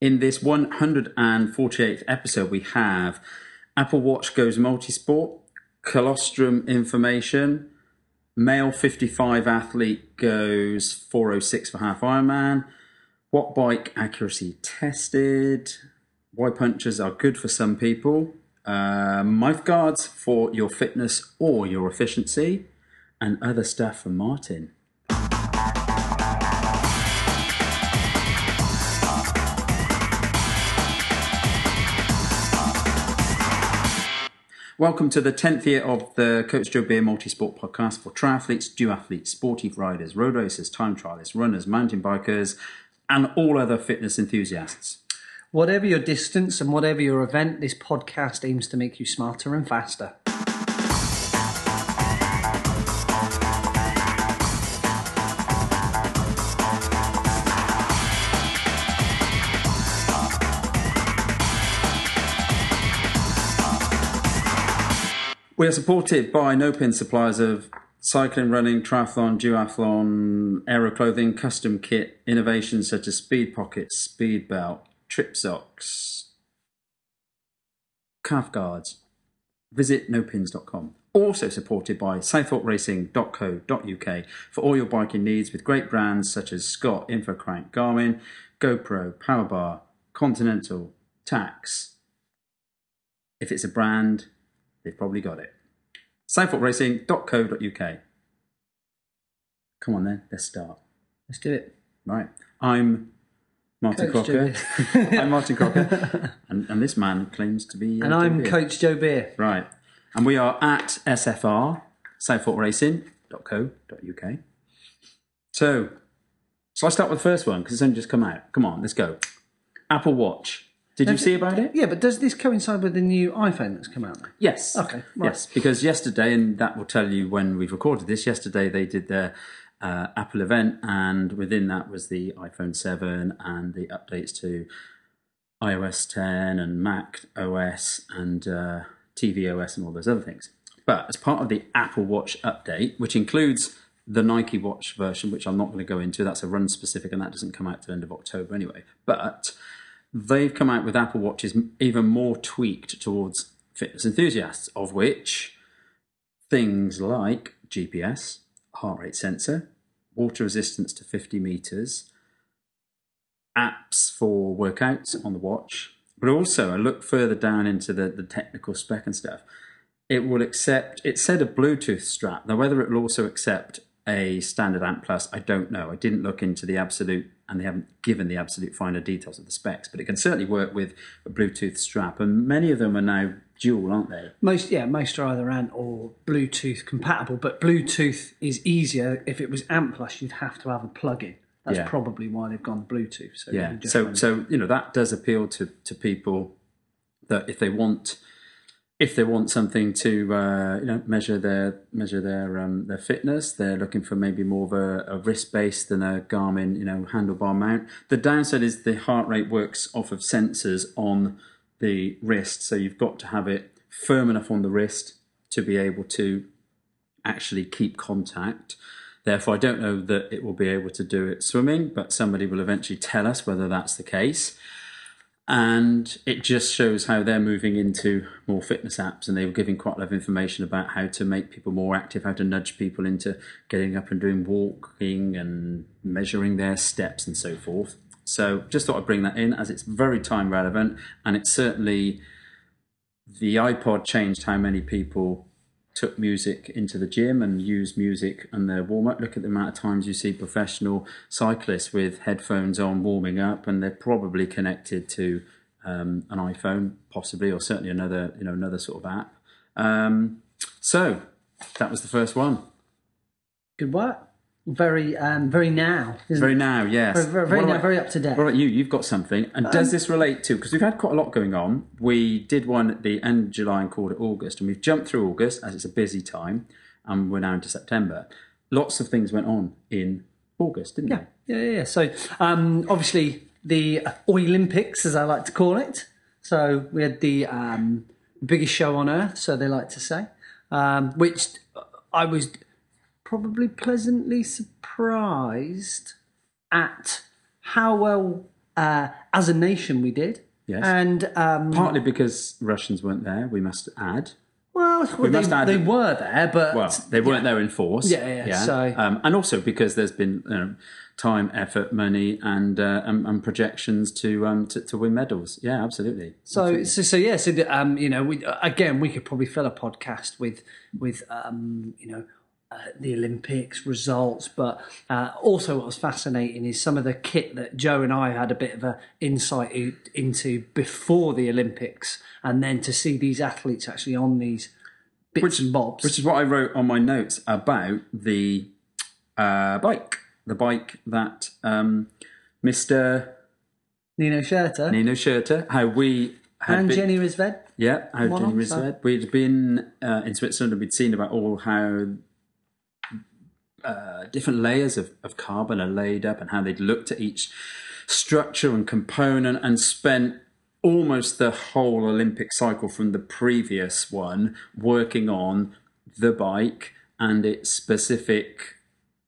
In this 148th episode, we have Apple Watch goes multisport, colostrum information, male 55 athlete goes 406 for half Ironman, what bike accuracy tested, why punches are good for some people, uh, mouth guards for your fitness or your efficiency, and other stuff from Martin. Welcome to the 10th year of the Coach Joe Beer Multisport podcast for triathletes, duathletes, sportive riders, road racers, time trialists, runners, mountain bikers, and all other fitness enthusiasts. Whatever your distance and whatever your event, this podcast aims to make you smarter and faster. We are supported by Nopinz suppliers of cycling, running, triathlon, duathlon, aero clothing, custom kit, innovations such as speed pockets, speed belt, trip socks, calf guards. Visit nopinz.com. Also supported by southforkracing.co.uk for all your biking needs with great brands such as Scott, Infocrank, Garmin, GoPro, Powerbar, Continental, Tacx. If it's a brand, they've probably got it. southforkracing.co.uk. Come on then, let's start. Let's do it. Right. I'm Martin Coach Crocker. I'm Martin Crocker. And, and this man claims to be. uh, And Joe I'm Beer. Coach Joe Beer. Right. And we are at SFR, southforkracing.co.uk. So, shall I start with the first one? Because it's only just come out. Come on, let's go. Apple Watch. Did you see about it? Yeah, but does this coincide with the new iPhone that's come out? Yes. Okay, right. Yes, because yesterday, and that will tell you when we've recorded this, yesterday they did their uh, Apple event, and within that was the iPhone 7 and the updates to iOS 10 and Mac OS and uh, TV OS and all those other things. But as part of the Apple Watch update, which includes the Nike Watch version, which I'm not going to go into, that's a run specific and that doesn't come out till the end of October anyway. But they've come out with Apple Watches even more tweaked towards fitness enthusiasts, of which things like GPS, heart rate sensor, water resistance to 50 meters, apps for workouts on the watch, but also a look further down into the, the technical spec and stuff. It will accept, it said a Bluetooth strap. Now, whether it will also accept a standard ANT Plus, I don't know. I didn't look into the absolute, and they haven't given the absolute finer details of the specs, but it can certainly work with a Bluetooth strap. And many of them are now dual, aren't they? Most, yeah, most are either ANT or Bluetooth compatible, but Bluetooth is easier. If it was ANT Plus, you'd have to have a plug-in. That's Yeah. probably why they've gone Bluetooth. So Yeah. So so you know that does appeal to to people that if they want if they want something to uh, you know measure their measure their um, their fitness, they're looking for maybe more of a, a wrist based than a Garmin you know handlebar mount. The downside is the heart rate works off of sensors on the wrist, so you've got to have it firm enough on the wrist to be able to actually keep contact. Therefore, I don't know that it will be able to do it swimming, but somebody will eventually tell us whether that's the case. And it just shows how they're moving into more fitness apps, and they were giving quite a lot of information about how to make people more active, how to nudge people into getting up and doing walking and measuring their steps and so forth. So, just thought I'd bring that in as it's very time relevant, and it's certainly the iPod changed how many people took music into the gym and used music and their warm up. Look at the amount of times you see professional cyclists with headphones on warming up, and they're probably connected to um, an iPhone, possibly, or certainly another you know another sort of app. Um, so that was the first one. good work. Very, um, very now. Isn't Very now, yes. Very, very, now, about- very up to date. What about you? You've got something. And does this relate to, because we've had quite a lot going on. We did one at the end of July and called it August, and we've jumped through August as it's a busy time, and we're now into September. Lots of things went on in August, didn't Yeah, yeah, yeah. yeah. So um, obviously the Olympics, as I like to call it. So we had the um, biggest show on earth, so they like to say, um, which I was probably pleasantly surprised at how well uh, as a nation, we did. Yes. And um, Partly because Russians weren't there, we must add. well, they, must add- they were there, but Well, they weren't there in force. Yeah, yeah, so- um, and also because there's been you know, time, effort, money, and uh, and, and projections to, um, to to win medals. Yeah, absolutely. So, so, so yeah. So, um, you know, we again, we could probably fill a podcast with, with, um, you know, uh, the Olympics results, but uh, also what was fascinating is some of the kit that Joe and I had a bit of an insight into before the Olympics, and then to see these athletes actually on these bits and bobs. Which is what I wrote on my notes about the uh, bike, the bike that um, Mr. Nino Schurter, Nino Schurter, how we had and been, Jenny Rissveds. Yeah, how Jenny Rissveds. We'd been uh, in Switzerland and we'd seen about all how uh, different layers of, of carbon are laid up and how they'd looked at each structure and component and spent almost the whole Olympic cycle from the previous one working on the bike and its specific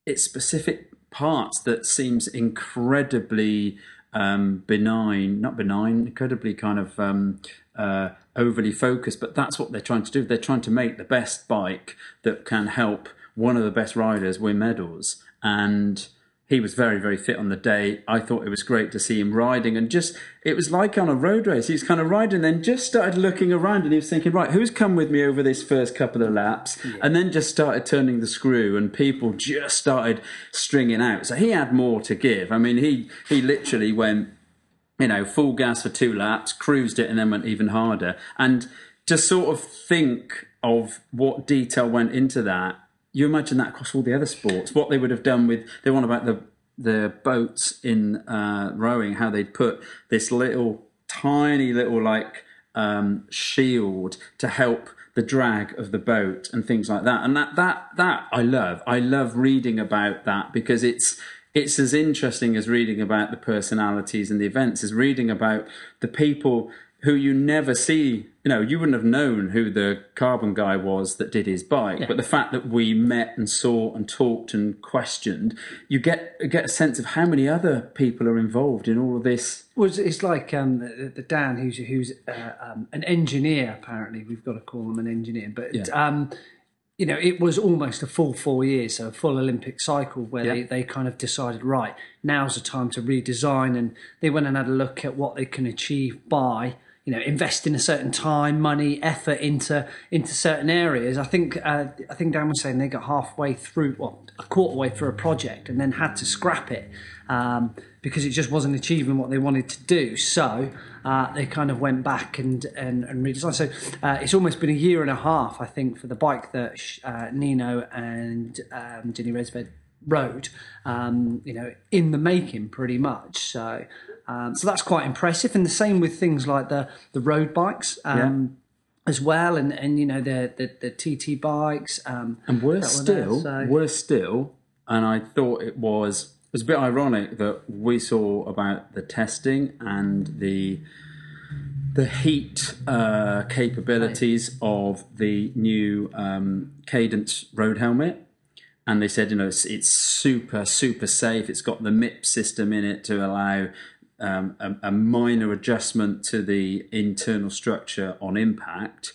its specific parts that seems incredibly um, benign, not benign, incredibly kind of um, uh, overly focused. But that's what they're trying to do. They're trying to make the best bike that can help one of the best riders win medals. And he was very, very fit on the day. I thought it was great to see him riding, and just it was like on a road race. He was kind of riding, then just started looking around, and he was thinking, right, who's come with me over this first couple of laps? And then just started turning the screw, and people just started stringing out. So he had more to give. I mean, he he literally went you know, full gas for two laps, cruised it, and then went even harder. And to sort of think of what detail went into that, you imagine that across all the other sports, what they would have done with, they want about the, the boats in uh, rowing, how they'd put this little, tiny little like um, shield to help the drag of the boat and things like that. And that, that, that I love. I love reading about that because it's, it's as interesting as reading about the personalities and the events as reading about the people who you never see. You know, you wouldn't have known who the carbon guy was that did his bike, but the fact that we met and saw and talked and questioned, you get get a sense of how many other people are involved in all of this. was it's like um, the, the Dan who's who's uh, um, an engineer. Apparently, we've got to call him an engineer. But Yeah. um, you know, it was almost a full four years, so a full Olympic cycle where they, they kind of decided, right, now's the time to redesign, and they went and had a look at what they can achieve by. You know, investing a certain time, money, effort into into certain areas. I think uh, I think Dan was saying they got halfway through, well, a quarter way through a project, and then had to scrap it um, because it just wasn't achieving what they wanted to do. So uh, they kind of went back and and, and redesigned. So uh, it's almost been a year and a half, I think, for the bike that uh, Nino and um, Jenny Rissveds rode. Um, you know, in the making, pretty much. So. Um, so that's quite impressive, and the same with things like the the road bikes um, as well, and, and you know the the, the TT bikes. Um, And worse were there, still, so- worse still, and I thought it was it was a bit ironic that we saw about the testing and the the heat uh, capabilities of the new um, Cadence road helmet. And they said, you know, it's, it's super, super safe. It's got the MIP system in it to allow um, a, a minor adjustment to the internal structure on impact.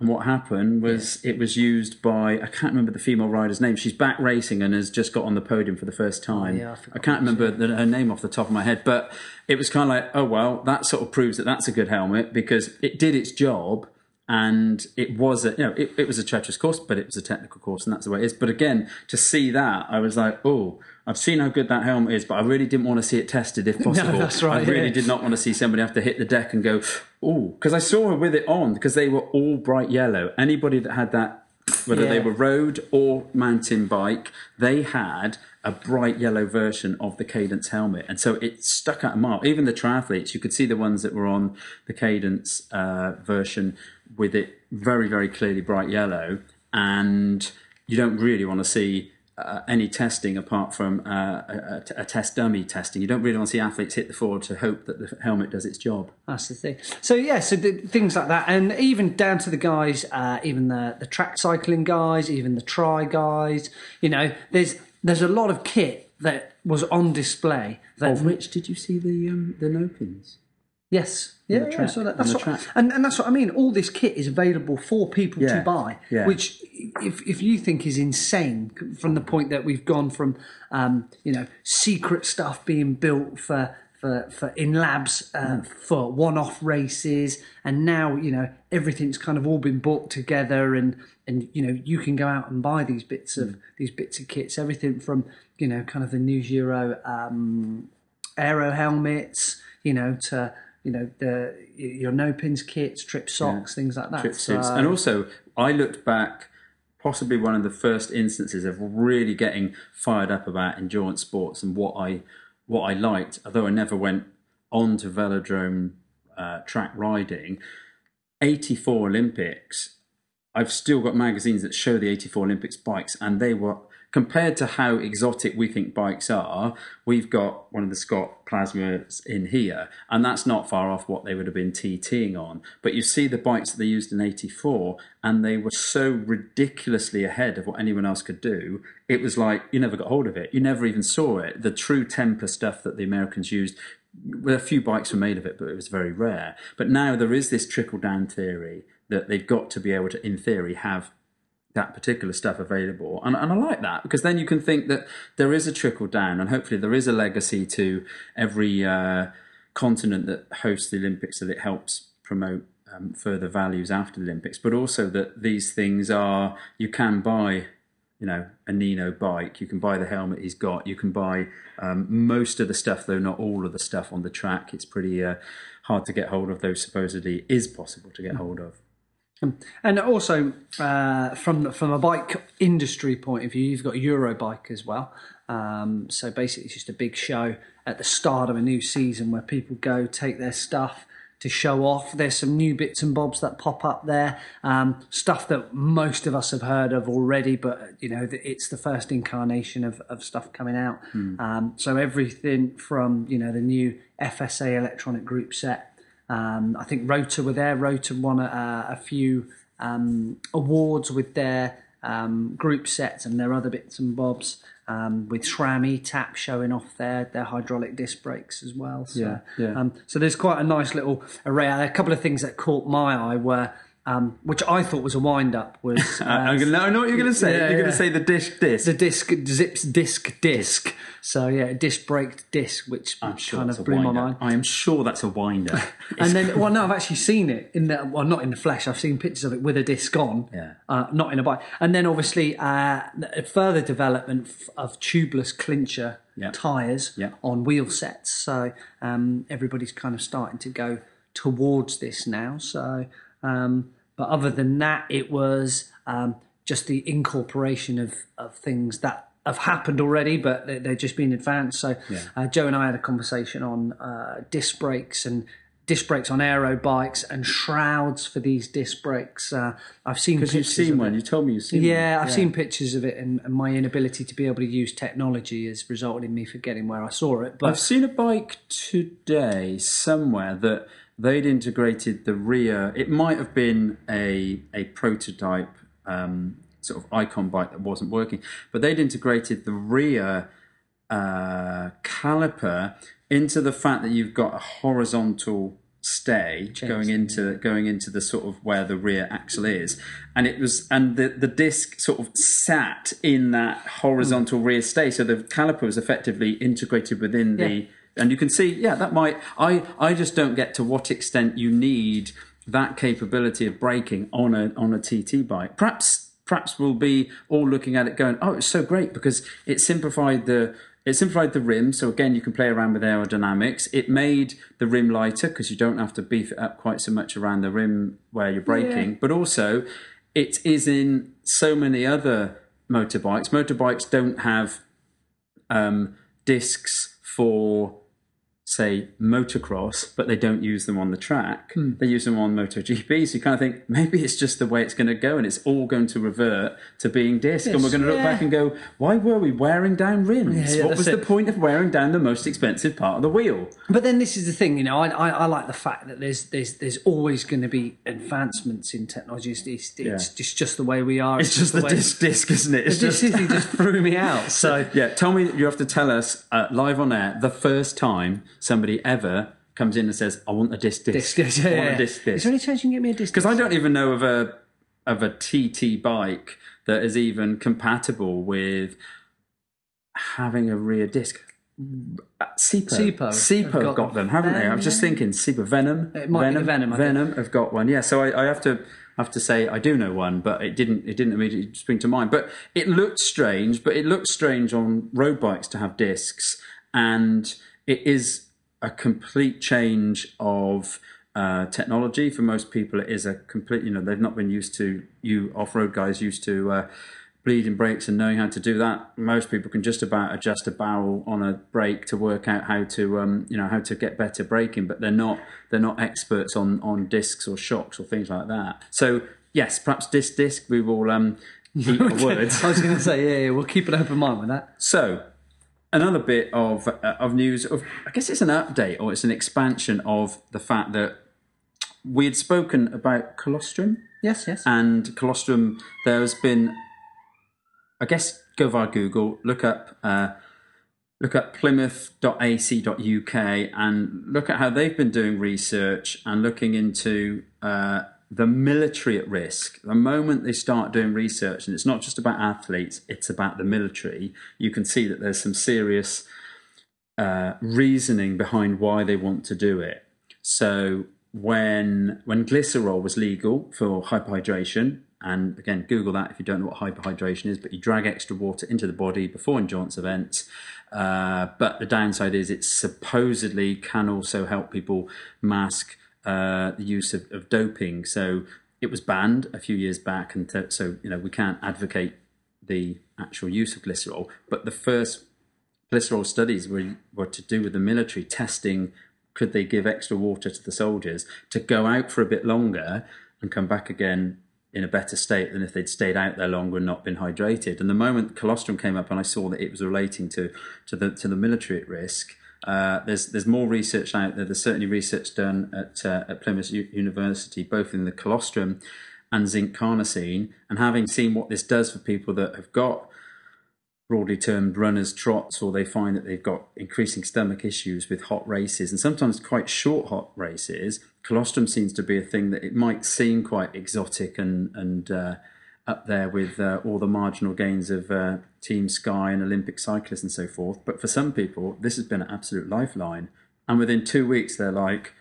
And what happened was it was used by I can't remember the female rider's name. She's back racing and has just got on the podium for the first time. yeah, I I can't remember the, her name off the top of my head, but it was kind of like, oh well, that sort of proves that that's a good helmet because it did its job and it was a you know it, it was a treacherous course, but it was a technical course and that's the way it is. But again, to see that, I was like, oh. I've seen how good that helmet is, but I really didn't want to see it tested if possible. No, that's right, I really yeah. did not want to see somebody have to hit the deck and go, oh, because I saw her with it on because they were all bright yellow. Anybody that had that, whether they were road or mountain bike, they had a bright yellow version of the Cadence helmet, and so it stuck out a mile. Even the triathletes, you could see the ones that were on the Cadence uh, version with it very, very clearly bright yellow, and you don't really want to see uh, any testing apart from uh, a, a- test dummy testing. You don't really want to see athletes hit the floor to hope that the helmet does its job. That's the thing. So yeah, so the, things like that, and even down to the guys, uh, even the the track cycling guys, even the tri guys. You know, there's there's a lot of kit that was on display. That Of which did you see the um, the Nopinz? Yes. Yeah, yeah. track, So that, that's what, track. and, and that's what I mean. All this kit is available for people Yeah, to buy, yeah. which, if if you think is insane, from the point that we've gone from, um, you know, secret stuff being built for. For, for in labs uh, Mm. for one-off races and now you know everything's kind of all been brought together and and you know you can go out and buy these bits of Mm. these bits of kits everything from you know kind of the new Euro um, aero helmets, you know, to you know the your Nopinz kits, trip socks, things like that. trip So- suits. And also, I looked back, possibly one of the first instances of really getting fired up about endurance sports and what I what I liked. Although I never went on to velodrome uh, track riding, eighty four Olympics. I've still got magazines that show the 84 Olympics bikes, and they were compared to how exotic we think bikes are. We've got one of the Scott plasmas in here, and that's not far off what they would have been TTing on. But you see the bikes that they used in 84, and they were so ridiculously ahead of what anyone else could do. It was like you never got hold of it, you never even saw it. The true temper stuff that the Americans used well, a few bikes were made of it, but it was very rare. But now there is this trickle down theory that they've got to be able to, in theory, have that particular stuff available. And, and I like that because then you can think that there is a trickle down and hopefully there is a legacy to every uh, continent that hosts the Olympics that it helps promote um, further values after the Olympics, but also that these things are, you can buy you know, a Nino bike. You can buy the helmet he's got. You can buy um, most of the stuff, though not all of the stuff on the track. It's pretty uh, hard to get hold of, though supposedly is possible to get hold of. And also, uh, from from a bike industry point of view, you've got Eurobike as well. Um, so basically, it's just a big show at the start of a new season where people go take their stuff to show off. There's some new bits and bobs that pop up there, um, stuff that most of us have heard of already, but you know it's the first incarnation of, of stuff coming out. Um, so everything from you know the new FSA electronic group set. Um, I think Rotor were there. Rotor won a, a few um, awards with their um, group sets and their other bits and bobs. Um, with SRAM tap showing off their their hydraulic disc brakes as well. So, Yeah, yeah. Um, so there's quite a nice little array. A couple of things that caught my eye were, um, which I thought was a wind up, was uh, I, know, I know what you're going to say. Yeah, you're going to say the disc disc. the disc zips disc disc. So yeah, disc braked disc, which I'm sure kind of blew my mind. I am sure that's a winder. And then, well, no, I've actually seen it in the well, not in the flesh. I've seen pictures of it with a disc on, Yeah. uh, not in a bike. And then, obviously, uh, a further development of tubeless clincher Yeah. tires Yeah. on wheel sets. So um, everybody's kind of starting to go towards this now. So, um, but other than that, it was um, just the incorporation of of things that. Have happened already, but they- they're just being advanced. So, uh, Joe and I had a conversation on uh, disc brakes and disc brakes on aero bikes and shrouds for these disc brakes. Uh, I've seen Because you've seen one. it. You told me you've seen Yeah, one. I've seen pictures of it, and, and my inability to be able to use technology has resulted in me forgetting where I saw it. But I've seen a bike today somewhere that they'd integrated the rear. It might have been a a prototype um, sort of icon bike that wasn't working, but they'd integrated the rear uh, caliper into the fact that you've got a horizontal stay going into going into the sort of where the rear axle is. And it was and the the disc sort of sat in that horizontal rear stay. So the caliper was effectively integrated within the and you can see yeah that might i i just don't get to what extent you need that capability of braking on a on a tt bike perhaps perhaps we'll be all looking at it going oh it's so great because it simplified the it simplified the rim, so again, you can play around with aerodynamics. It made the rim lighter because you don't have to beef it up quite so much around the rim where you're braking. But also, it is in so many other motorbikes. Motorbikes don't have um, discs for say motocross, but they don't use them on the track. They use them on MotoGP. So you kind of think maybe it's just the way it's going to go, and it's all going to revert to being disc. and we're going to look yeah. back and go, why were we wearing down rims? Yeah, yeah, what was the point of wearing down the most expensive part of the wheel? But then this is the thing, you know, I, I, I like the fact that there's there's there's always going to be advancements in technology. It's, it's, it's just, just the way we are. It's just the way- disc, disc, isn't it? It's This just is- he just threw me out. So yeah. Tell me, you have to tell us uh, live on air the first time somebody ever comes in and says, "I want a disc, disc, disc, yeah, I want a disc, Is there any chance you can get me a disc? Because I don't even know of a of a TT bike that is even compatible with having a rear disc. Ceepo, Ceepo Ceepo have got got, them, haven't they? I'm just thinking, Ceepo Venom, It might be Venom, Venom, I think. Venom have got one. Yeah, so I, I have to have to say I do know one, but it didn't it didn't immediately spring to mind. But it looked strange, but it looked strange on road bikes to have discs, and it is a complete change of uh, technology for most people. It is a complete you know they've not been used to you off road guys used to. Uh, bleeding brakes and knowing how to do that most people can just about adjust a barrel on a brake to work out how to um, you know how to get better braking but they're not they're not experts on on discs or shocks or things like that so yes perhaps disc disc we will um eat our words I was going to say, yeah, yeah, we'll keep an open mind with that. so another bit of uh, of news of I guess it's an update or it's an expansion of the fact that we had spoken about colostrum Yes, yes. and colostrum there has been i guess go via google look up uh, look up plymouth.ac.uk and look at how they've been doing research and looking into uh, the military at risk the moment they start doing research and it's not just about athletes it's about the military you can see that there's some serious uh, reasoning behind why they want to do it. So when when glycerol was legal for hyperhydration, and again Google that if you don't know what hyperhydration is, but you drag extra water into the body before endurance events. Uh, but the downside is it supposedly can also help people mask uh, the use of, of doping. So it was banned a few years back, and so you know we can't advocate the actual use of glycerol. But the first glycerol studies were, were to do with the military testing could they give extra water to the soldiers to go out for a bit longer and come back again in a better state than if they'd stayed out there longer and not been hydrated. And the moment colostrum came up and I saw that it was relating to, to the to the military at risk, uh, there's there's more research out there. There's certainly research done at uh, at Plymouth U- University, both in the colostrum and zinc carnosine. And having seen what this does for people that have got broadly termed runners trots or they find that they've got increasing stomach issues with hot races and sometimes quite short hot races colostrum seems to be a thing that it might seem quite exotic and and uh, up there with uh, all the marginal gains of uh, team sky and olympic cyclists and so forth but for some people this has been an absolute lifeline and within two weeks they're like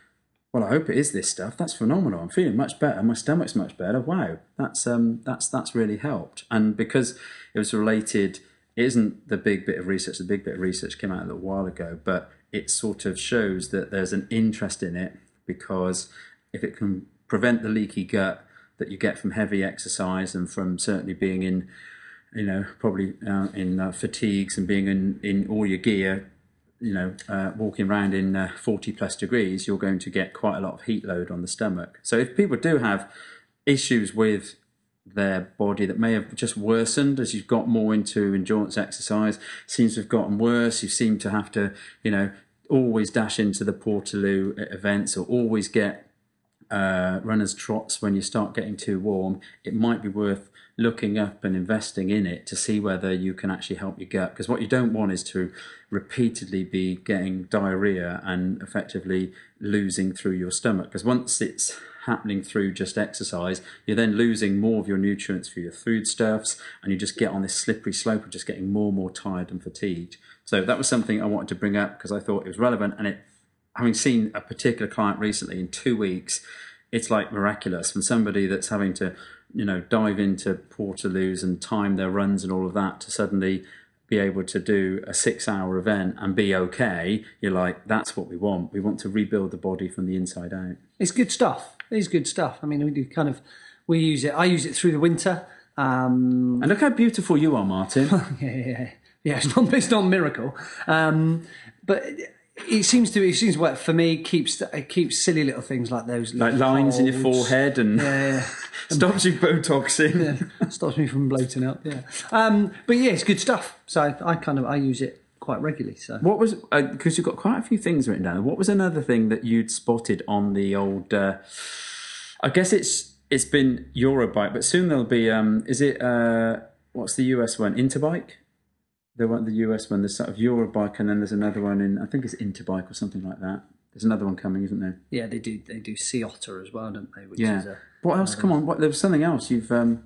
well, I hope it is this stuff. That's phenomenal. I'm feeling much better. My stomach's much better. Wow, that's um, that's that's really helped. And because it was related, it isn't the big bit of research. The big bit of research came out a little while ago, but it sort of shows that there's an interest in it because if it can prevent the leaky gut that you get from heavy exercise and from certainly being in, you know, probably uh, in uh, fatigues and being in in all your gear you know, uh, walking around in uh, 40 plus degrees, you're going to get quite a lot of heat load on the stomach. So if people do have issues with their body that may have just worsened as you've got more into endurance exercise, seems to have gotten worse. You seem to have to, you know, always dash into the Portaloo events or always get uh, runners trots when you start getting too warm, it might be worth looking up and investing in it to see whether you can actually help your gut. Because what you don't want is to repeatedly be getting diarrhea and effectively losing through your stomach. Because once it's happening through just exercise, you're then losing more of your nutrients for your foodstuffs, and you just get on this slippery slope of just getting more and more tired and fatigued. So that was something I wanted to bring up because I thought it was relevant, and it having seen a particular client recently in two weeks, it's like miraculous from somebody that's having to, you know, dive into Portaloos and time their runs and all of that to suddenly be able to do a six hour event and be okay. You're like, that's what we want. We want to rebuild the body from the inside out. It's good stuff. It is good stuff. I mean, we do kind of we use it. I use it through the winter. Um, And look how beautiful you are, Martin. yeah, yeah, yeah. Yeah, it's not it's not a miracle, um, but it seems to it seems to work for me. Keeps it keeps silly little things like those Like lines in your forehead and Yeah, stops you botoxing. yeah. stops me from bloating up. Yeah, um, but yeah, it's good stuff. So I, I kind of I use it quite regularly. So What was because you've got quite a few things written down. What was another thing that you'd spotted on the old? Uh, I guess it's it's been Eurobike, but soon there'll be. Um, is it uh, what's the US one? Interbike. The one, the US one. There's sort of Eurobike, and then there's another one in. I think it's Interbike or something like that. There's another one coming, isn't there? yeah, they do they do Sea Otter as well, don't they? Which Yeah. is a What else? Come on, what, there was something else. You've um,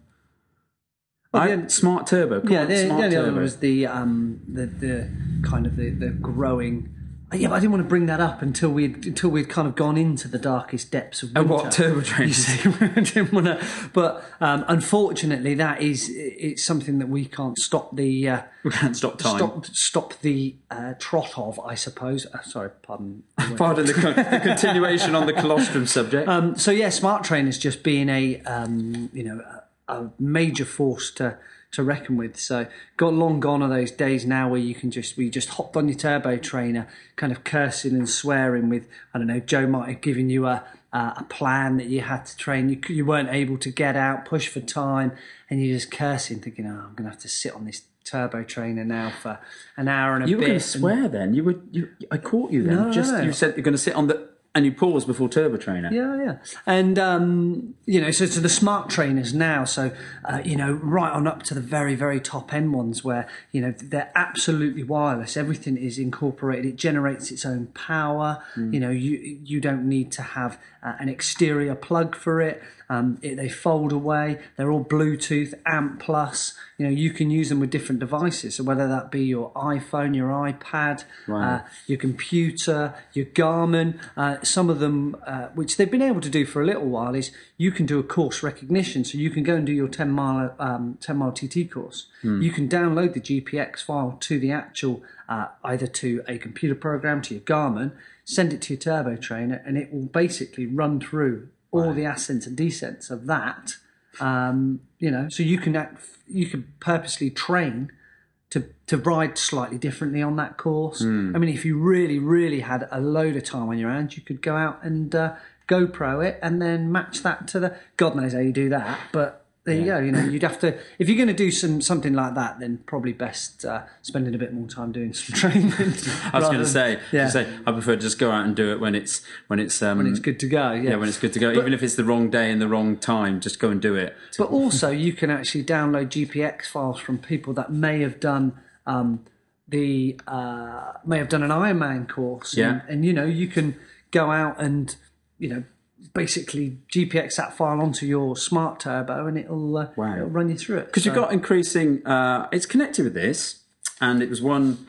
Well, I, the- smart turbo. Come yeah, on, the, smart the, the other one was the um the the kind of the the growing. Yeah, but I didn't want to bring that up until we would until we'd kind of gone into the darkest depths of winter. what turbo trains? didn't want to, but um, unfortunately, that is it's something that we can't stop the uh, We can't stop time. stop stop the uh, trot of, I suppose. Uh, sorry, pardon. Pardon the, con- the continuation on the colostrum subject. Um, so yeah, smart trainers just being a um, you know a, a major force to to reckon with. So got long gone are those days now where you can just we just hopped on your turbo trainer, kind of cursing and swearing with I don't know Joe might have given you a a a plan that you had to train. You you weren't able to get out, push for time, and you're just cursing, thinking, "Oh, I'm going to have to sit on this turbo trainer now for an hour and a You were bit." going to swear then. You were. You, I caught you then. No, Just you said you're going to sit on the and you pause before turbo trainer. Yeah, yeah, and um, you know, so to the smart trainers now, so uh, you know, right on up to the very, very top end ones, where you know they're absolutely wireless. Everything is incorporated. It generates its own power. You know, you you don't need to have uh, an exterior plug for it. Um, it. They fold away. They're all Bluetooth, ANT plus. You know, you can use them with different devices. So whether that be your iPhone, your iPad, uh, your computer, your Garmin. Uh, some of them, uh, which they've been able to do for a little while, is you can do a course recognition. So you can go and do your 10 mile, um, 10 mile TT course. You can download the GPX file to the actual, uh, either to a computer program, to your Garmin, send it to your turbo trainer, and it will basically run through all the ascents and descents of that. Um, you know, so you can act, you can purposely train to to ride slightly differently on that course. I mean, if you really, really had a load of time on your hands, you could go out and uh, GoPro it and then match that to the. God knows how you do that, but there you go. You know, you'd have to if you're going to do some something like that, then probably best uh, spending a bit more time doing some training. I was going to say, yeah. say, I prefer to just go out and do it when it's when it's um, it's good to go. Yeah, yeah when it's good to go. Even if it's the wrong day and the wrong time, just go and do it. But also, you can actually download GPX files from people that may have done um, the uh, may have done an Ironman course. Yeah. and, and you know you can go out and you know basically GPX that file onto your smart turbo, and it'll uh, Wow. it'll run you through it. because you've got increasing. Uh, it's connected with this, and it was one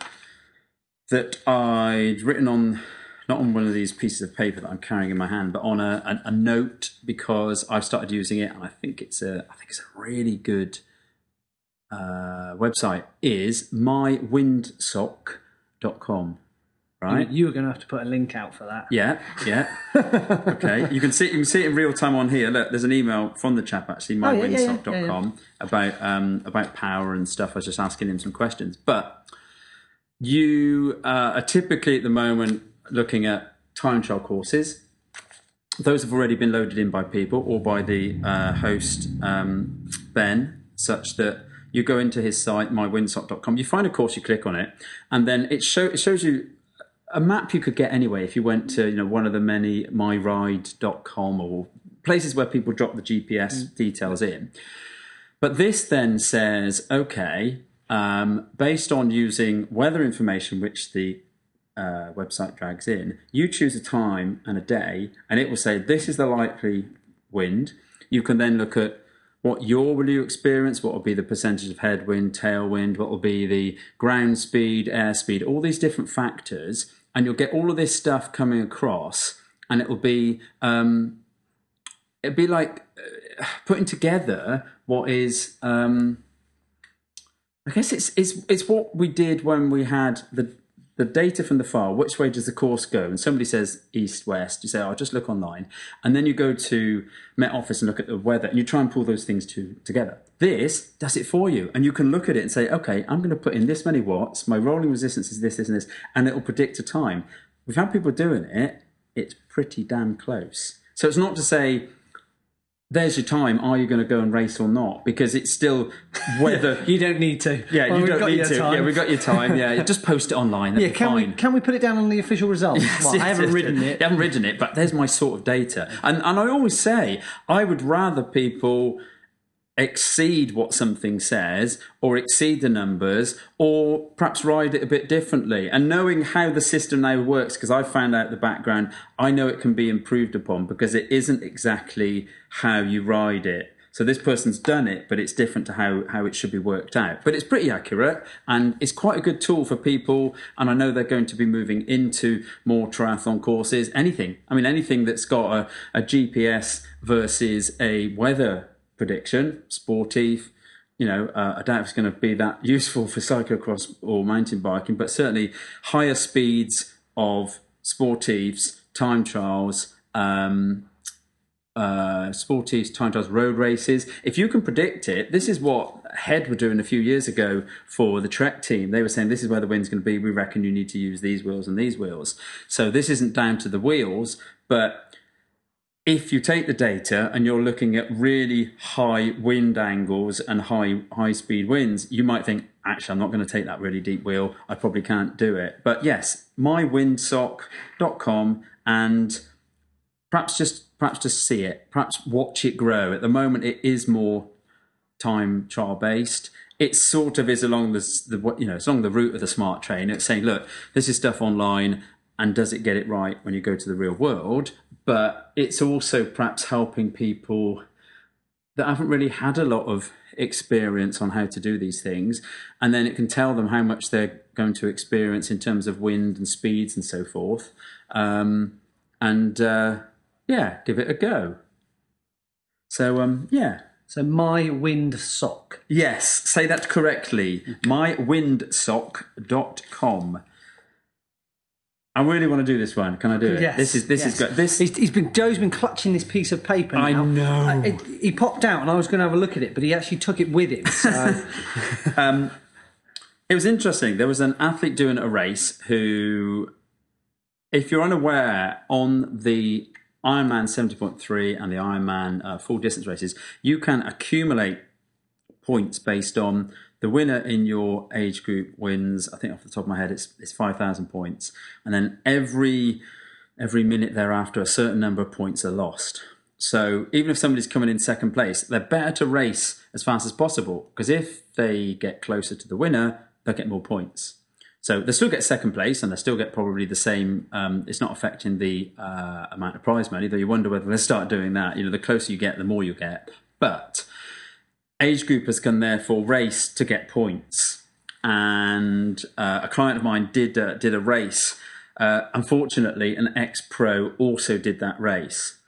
that I'd written on, not on one of these pieces of paper that I'm carrying in my hand, but on a, a, a note because I've started using it, and I think it's a, I think it's a really good uh, website. Is mywindsock.com, right? You were going to have to put a link out for that. Yeah, yeah. okay, you can see you can see it in real time on here. Look, there's an email from the chap actually, yeah, yeah, yeah, mywindsock.com, about um, about power and stuff. I was just asking him some questions, but you uh, are typically at the moment looking at time trial courses. Those have already been loaded in by people or by the uh, host um, Ben, such that you go into his site mywindsock.com. You find a course, you click on it, and then it, show, it shows you a map you could get anyway if you went to you know one of the many myride.com or places where people drop the GPS details in. But this then says, okay, um, based on using weather information, which the uh, website drags in, you choose a time and a day, and it will say this is the likely wind. You can then look at what your will you experience, what will be the percentage of headwind, tailwind, what will be the ground speed, airspeed, all these different factors, and you'll get all of this stuff coming across, and it will be um, it'd be like uh, putting together what is um, I guess it's it's it's what we did when we had the the data from the file. Which way does the course go? And somebody says east west. You say, "I'll just look online," and then you go to Met Office and look at the weather, and you try and pull those things to, together. This does it for you, and you can look at it and say, "Okay, I'm going to put in this many watts. My rolling resistance is this, this, and this," and it will predict a time. we've had people doing it. It's pretty damn close. So it's not to say there's your time. Are you going to go and race or not? Because it's still whether. You don't need to. Yeah, Well, you don't need to. time. Yeah, we've got your time. Yeah, just post it online. Yeah, That'd be can we fine. can we put it down on the official results? Well, I haven't ridden it. You haven't ridden it, but there's my sort of data. And and I always say I would rather people exceed what something says or exceed the numbers or perhaps ride it a bit differently. And knowing how the system now works because i found out the background i know it can be improved upon because it isn't exactly how you ride it. So this person's done it but it's different to how, how it should be worked out. But it's pretty accurate and it's quite a good tool for people. And i know they're going to be moving into more triathlon courses anything. I mean anything that's got a, a gps versus a weather prediction, sportive. You know, uh, I doubt it's going to be that useful for cyclocross or mountain biking, but certainly higher speeds of sportives, time trials, um, uh, sportives, time trials, road races. If you can predict it, this is what Head were doing a few years ago for the Trek team. They were saying this is where the wind's going to be. We reckon you need to use these wheels and these wheels. So this isn't down to the wheels, but if you take the data and you're looking at really high wind angles and high high speed winds, you might think, actually, I'm not going to take that really deep wheel. I probably can't do it. But yes, mywindsock.com and perhaps just perhaps just see it, perhaps watch it grow. At the moment, it is more time trial based. It sort of is along the, the you know it's along the route of the smart train. It's saying, look, this is stuff online, and does it get it right when you go to the real world? But it's also perhaps helping people that haven't really had a lot of experience on how to do these things, and then it can tell them how much they're going to experience in terms of wind and speeds and so forth, um, and uh, yeah, give it a go. So um, yeah. So my wind sock. Yes, say that correctly. Mywindsock.com. I really want to do this one. Can I do it? Yes, This is this yes. is good. This He's, he's been Joe's been clutching this piece of paper. I know. Uh, it- he popped out, and I was going to have a look at it, but he actually took it with him. So it was interesting. There was an athlete doing a race who, if you're unaware, on the Ironman 70.3 and the Ironman uh, full distance races, you can accumulate points based on the winner in your age group wins. I think off the top of my head, it's it's five thousand points, and then every every minute thereafter, a certain number of points are lost. So even if somebody's coming in second place, they're better to race as fast as possible because if they get closer to the winner, they'll get more points. So they still get second place, and they still get probably the same. Um, it's not affecting the uh, amount of prize money, though. You wonder whether they start doing that. You know, the closer you get, the more you get. But age groupers can therefore race to get points. And uh, a client of mine did uh, did a race. Uh, unfortunately, an ex pro also did that race.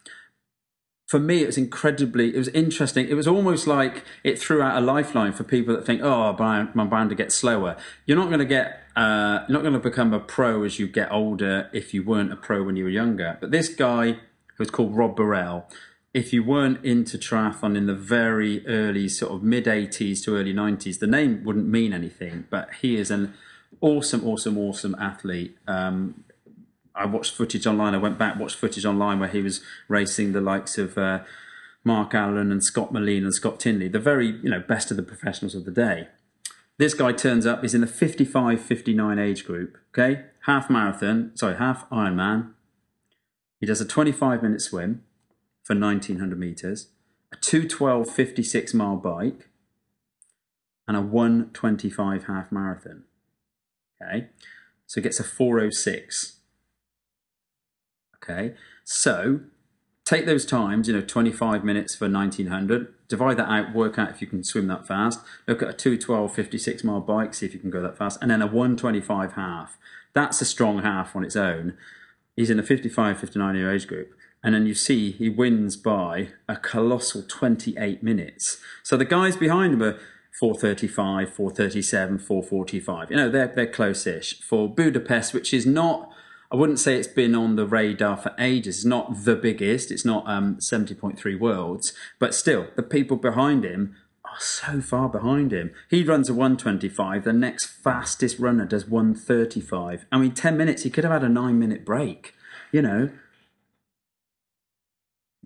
For me, it was incredibly. It was interesting. It was almost like it threw out a lifeline for people that think, "Oh, I'm bound to get slower." You're not going to get. Uh, you're not going to become a pro as you get older if you weren't a pro when you were younger. But this guy, who was called Rob Barel, if you weren't into triathlon in the very early sort of mid 80s to early 90s, the name wouldn't mean anything, but he is an awesome, awesome, awesome athlete. Um, I watched footage online. I went back, watched footage online where he was racing the likes of uh, Mark Allen and Scott Molina and Scott Tinley, the very you know best of the professionals of the day. This guy turns up. He's in the 55-59 age group. Okay, half marathon, sorry, half Ironman. He does a 25 minute swim for 1900 meters, a 212.56 mile bike, and a 125 half marathon. Okay, so he gets a 406. Okay, so take those times, you know, 25 minutes for 1900, divide that out, work out if you can swim that fast, look at a 212.56 mile bike, see if you can go that fast, and then a 125 half. That's a strong half on its own. He's in the 55 59 year age group. And then you see he wins by a colossal 28 minutes. So the guys behind him are 435, 437, 445. You know, they're, they're close ish. For Budapest, which is not, I wouldn't say it's been on the radar for ages. It's not the biggest, it's not um, 70.3 worlds, but still, the people behind him are so far behind him. He runs a 125. The next fastest runner does 135. I mean, 10 minutes. He could have had a nine minute break. You know.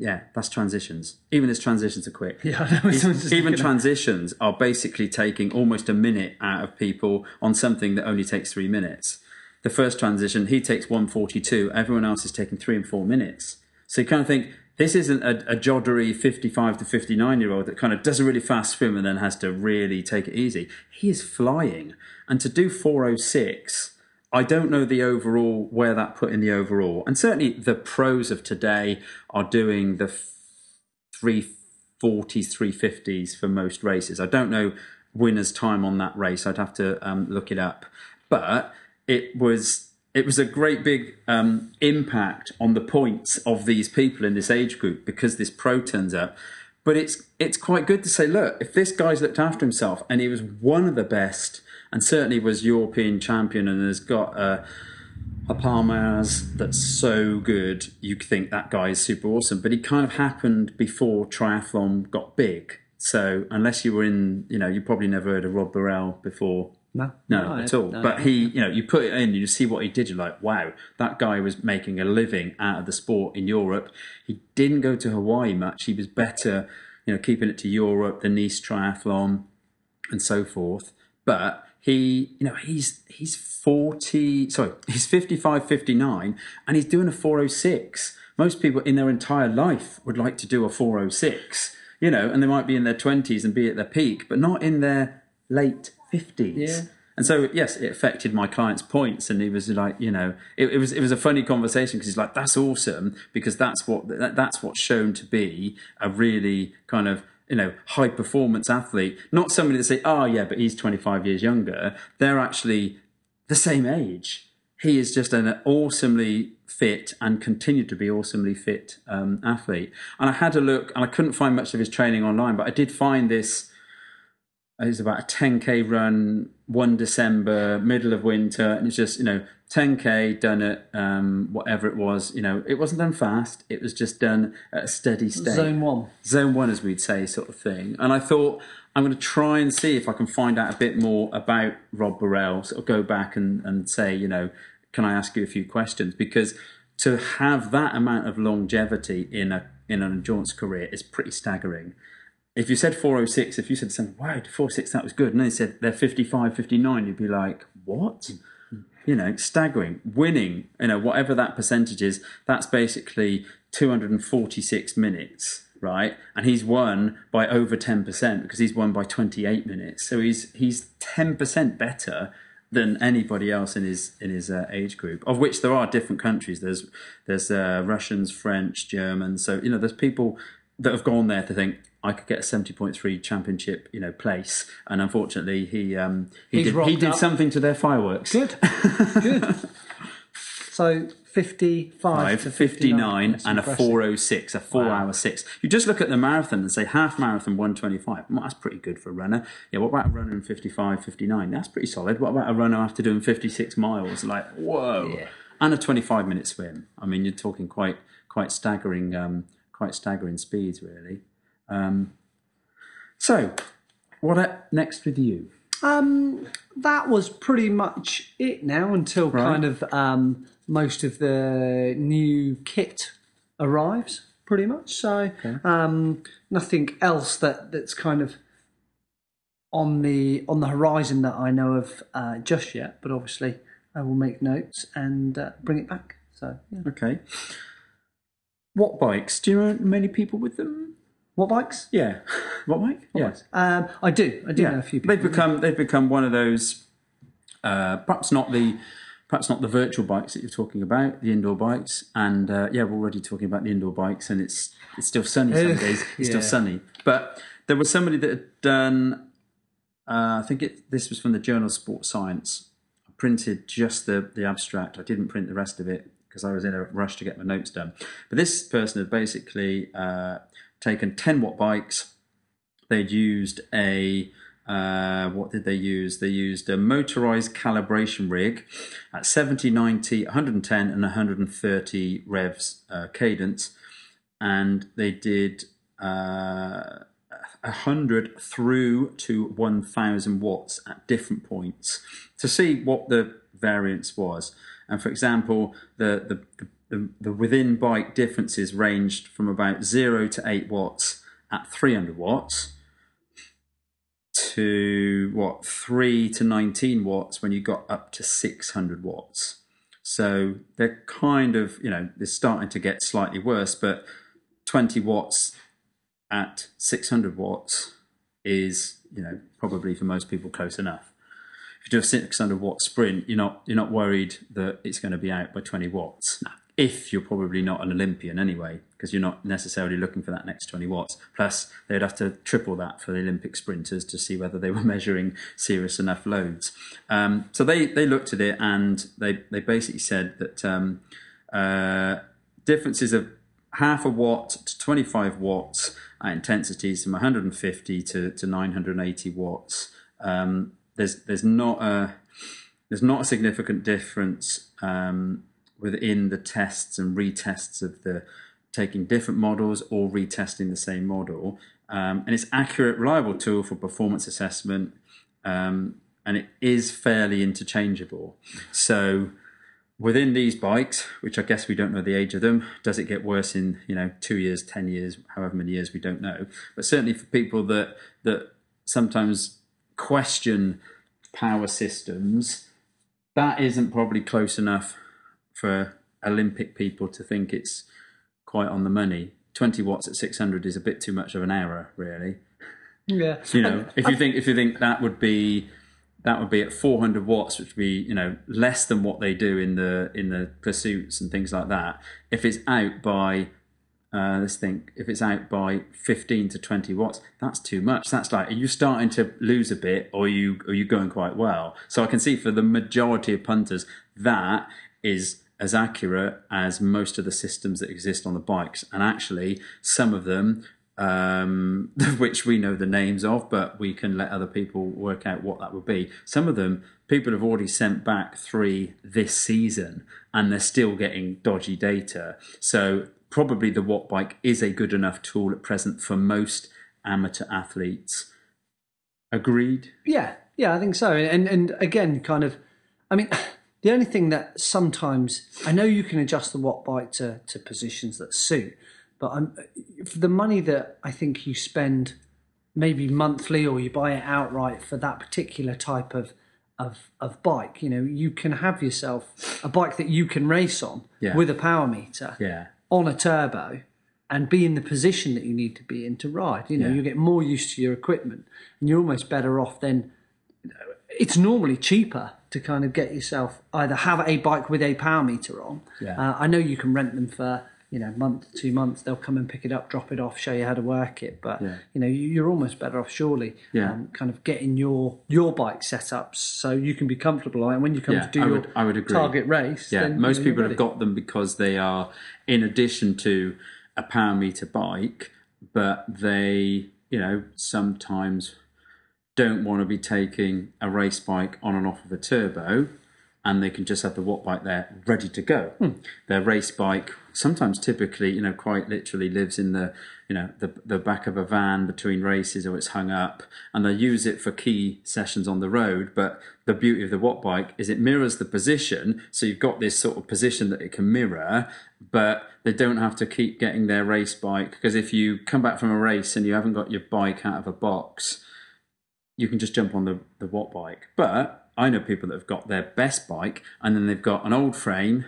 Yeah, that's transitions. Even his transitions are quick. Yeah, I know. He's- Someone's just even transitions are basically taking almost a minute out of people on something that only takes three minutes. The first transition, he takes 142. Everyone else is taking three and four minutes. So you kind of think this isn't a, a joddery 55 to 59 year old that kind of does a really fast swim and then has to really take it easy. He is flying. And to do 406, I don't know the overall, where that put in the overall. And certainly the pros of today are doing the 340s, 350s for most races. I don't know winner's time on that race. I'd have to um, look it up. But it was it was a great big um, impact on the points of these people in this age group because this pro turns up. But it's it's quite good to say, look, if this guy's looked after himself and he was one of the best and certainly was European champion and has got uh, a a Palmares that's so good, you think that guy is super awesome. But it kind of happened before triathlon got big. So unless you were in, you know, you probably never heard of Rob Barel before. No, No, No, at all. no. But he, you know, you put it in, you see what he did. You're like, wow, that guy was making a living out of the sport in Europe. He didn't go to Hawaii much. He was better, you know, keeping it to Europe, the Nice Triathlon, and so forth. But he, you know, he's he's 40, sorry, he's 55, 59, and he's doing a 406. Most people in their entire life would like to do a 406, you know, and they might be in their 20s and be at their peak, but not in their late 50s. Yeah. And so, yes, it affected my client's points, and he was like, you know, it, it was it was a funny conversation because he's like, "That's awesome," because that's what that, that's what's shown to be a really kind of you know high performance athlete, not somebody that say, "Oh yeah, but he's twenty five years younger." They're actually the same age. He is just an awesomely fit and continued to be awesomely fit um, athlete. And I had a look, and I couldn't find much of his training online, but I did find this it was about a 10k run one december middle of winter and it's just you know 10k done at um, whatever it was you know. It wasn't done fast it was just done at a steady state. Zone one. zone one as we'd say sort of thing. And i thought i'm going to try and see if i can find out a bit more about rob barel sort of go back and, and say you know can i ask you a few questions? Because to have that amount of longevity in a in an endurance career is pretty staggering if you said 406, if you said something, wow, 406, that was good, and then they said they're 55, 59, you'd be like, what? You know, staggering. Winning, you know, whatever that percentage is, that's basically 246 minutes, right? And he's won by over 10% because he's won by 28 minutes. So he's he's 10% better than anybody else in his in his uh, age group, of which there are different countries. There's there's uh, Russians, French, Germans. So you know, there's people that have gone there to think I could get a seventy point three championship, you know, place. And unfortunately, he um, he He's did he did up. something to their fireworks. Good. Good. So 55 Five, to 59 That's and a 406, a four hour six. You just look at the marathon and say half marathon 125. Well, that's pretty good for a runner. Yeah, what about a runner in 55, 59? That's pretty solid. What about a runner after doing 56 miles? Like, whoa. Yeah. And a 25 minute swim. I mean, you're talking quite quite staggering, um, quite staggering speeds, really. Um, so, what next with you? Um, that was pretty much it now until Right. kind of um, most of the new kit arrives, pretty much. So um, nothing else that, that's kind of on the on the horizon that I know of uh, just yet. But obviously, I will make notes and uh, bring it back. So yeah. Okay. What bikes? Do you know many people with them? what bikes? Yeah. What bike? Yeah. Um, I do. I do know a few people. They've become they've become one of those uh, perhaps not the perhaps not the virtual bikes that you're talking about, the indoor bikes. And uh, yeah, we're already talking about the indoor bikes, and it's it's still sunny some days. It's yeah. still sunny. But there was somebody that had done. Uh, I think it, this was from the Journal of Sports Science. I printed just the the abstract. I didn't print the rest of it because I was in a rush to get my notes done. But this person had basically uh, taken 10 watt bikes. They'd used a uh, what did they use? They used a motorized calibration rig at 70, 90, 110, and 130 revs uh, cadence, and they did uh, 100 through to 1000 watts at different points to see what the variance was. And for example, the, the, the, the within bike differences ranged from about 0 to 8 watts at 300 watts to what 3 to 19 watts when you got up to 600 watts. So they're kind of, you know, they're starting to get slightly worse, but 20 watts at 600 watts is, you know, probably for most people close enough. You do a 600 watt sprint, you're not you're not worried that it's going to be out by 20 watts. If you're probably not an Olympian anyway, because you're not necessarily looking for that next 20 watts. Plus, they'd have to triple that for the Olympic sprinters to see whether they were measuring serious enough loads. Um, so they, they looked at it and they, they basically said that um, uh, differences of half a watt to 25 watts at intensities from 150 to, to 980 watts. Um, there's there's not a there's not a significant difference um, within the tests and retests of the taking different models or retesting the same model. Um, and it's accurate, reliable tool for performance assessment, um, and it is fairly interchangeable. So within these bikes, which I guess we don't know the age of them, does it get worse in you know two years, ten years, however many years we don't know. But certainly for people that that sometimes question power systems, that isn't probably close enough for Olympic people to think it's quite on the money. Twenty watts at six hundred is a bit too much of an error, really. Yeah. You know, if you think if you think that would be that would be at 400 watts, which would be you know less than what they do in the in the pursuits and things like that. If it's out by uh, let's think if it's out by 15 to 20 watts, that's too much. That's like are you starting to lose a bit, or are you are you going quite well? So I can see for the majority of punters that is as accurate as most of the systems that exist on the bikes, and actually some of them um, which we know the names of, but we can let other people work out what that would be. Some of them, people have already sent back three this season, and they're still getting dodgy data. So probably the Watt Bike is a good enough tool at present for most amateur athletes. Agreed? Yeah, yeah, I think so. And and again, kind of, I mean, the only thing that sometimes I know you can adjust the Watt Bike to to positions that suit, but I'm, for the money that I think you spend, maybe monthly or you buy it outright for that particular type of of of bike, you know, you can have yourself a bike that you can race on Yeah. with a power meter Yeah. On a turbo and be in the position that you need to be in to ride. You know, Yeah. you get more used to your equipment and you're almost better off then. It's normally cheaper to kind of get yourself either have a bike with a power meter on. Yeah. Uh, I know you can rent them for you know month, two months. They'll come and pick it up, drop it off, show you how to work it. But Yeah. you know, you- you're almost better off surely. Yeah. Um, kind of getting your your bike set up so you can be comfortable. And when you come Yeah, to do I your would- I would agree. target race, Yeah, then, you most know, people have got them because they are, in addition to a power meter bike, but they, you know, sometimes don't want to be taking a race bike on and off of a turbo, and they can just have the watt bike there ready to go. Their race bike sometimes, typically, you know, quite literally lives in the, you know, the the back of a van between races, or it's hung up, and they use it for key sessions on the road. But the beauty of the watt bike is it mirrors the position, so you've got this sort of position that it can mirror, but they don't have to keep getting their race bike because if you come back from a race and you haven't got your bike out of a box, you can just jump on the, the Watt bike. But I know people that have got their best bike and then they've got an old frame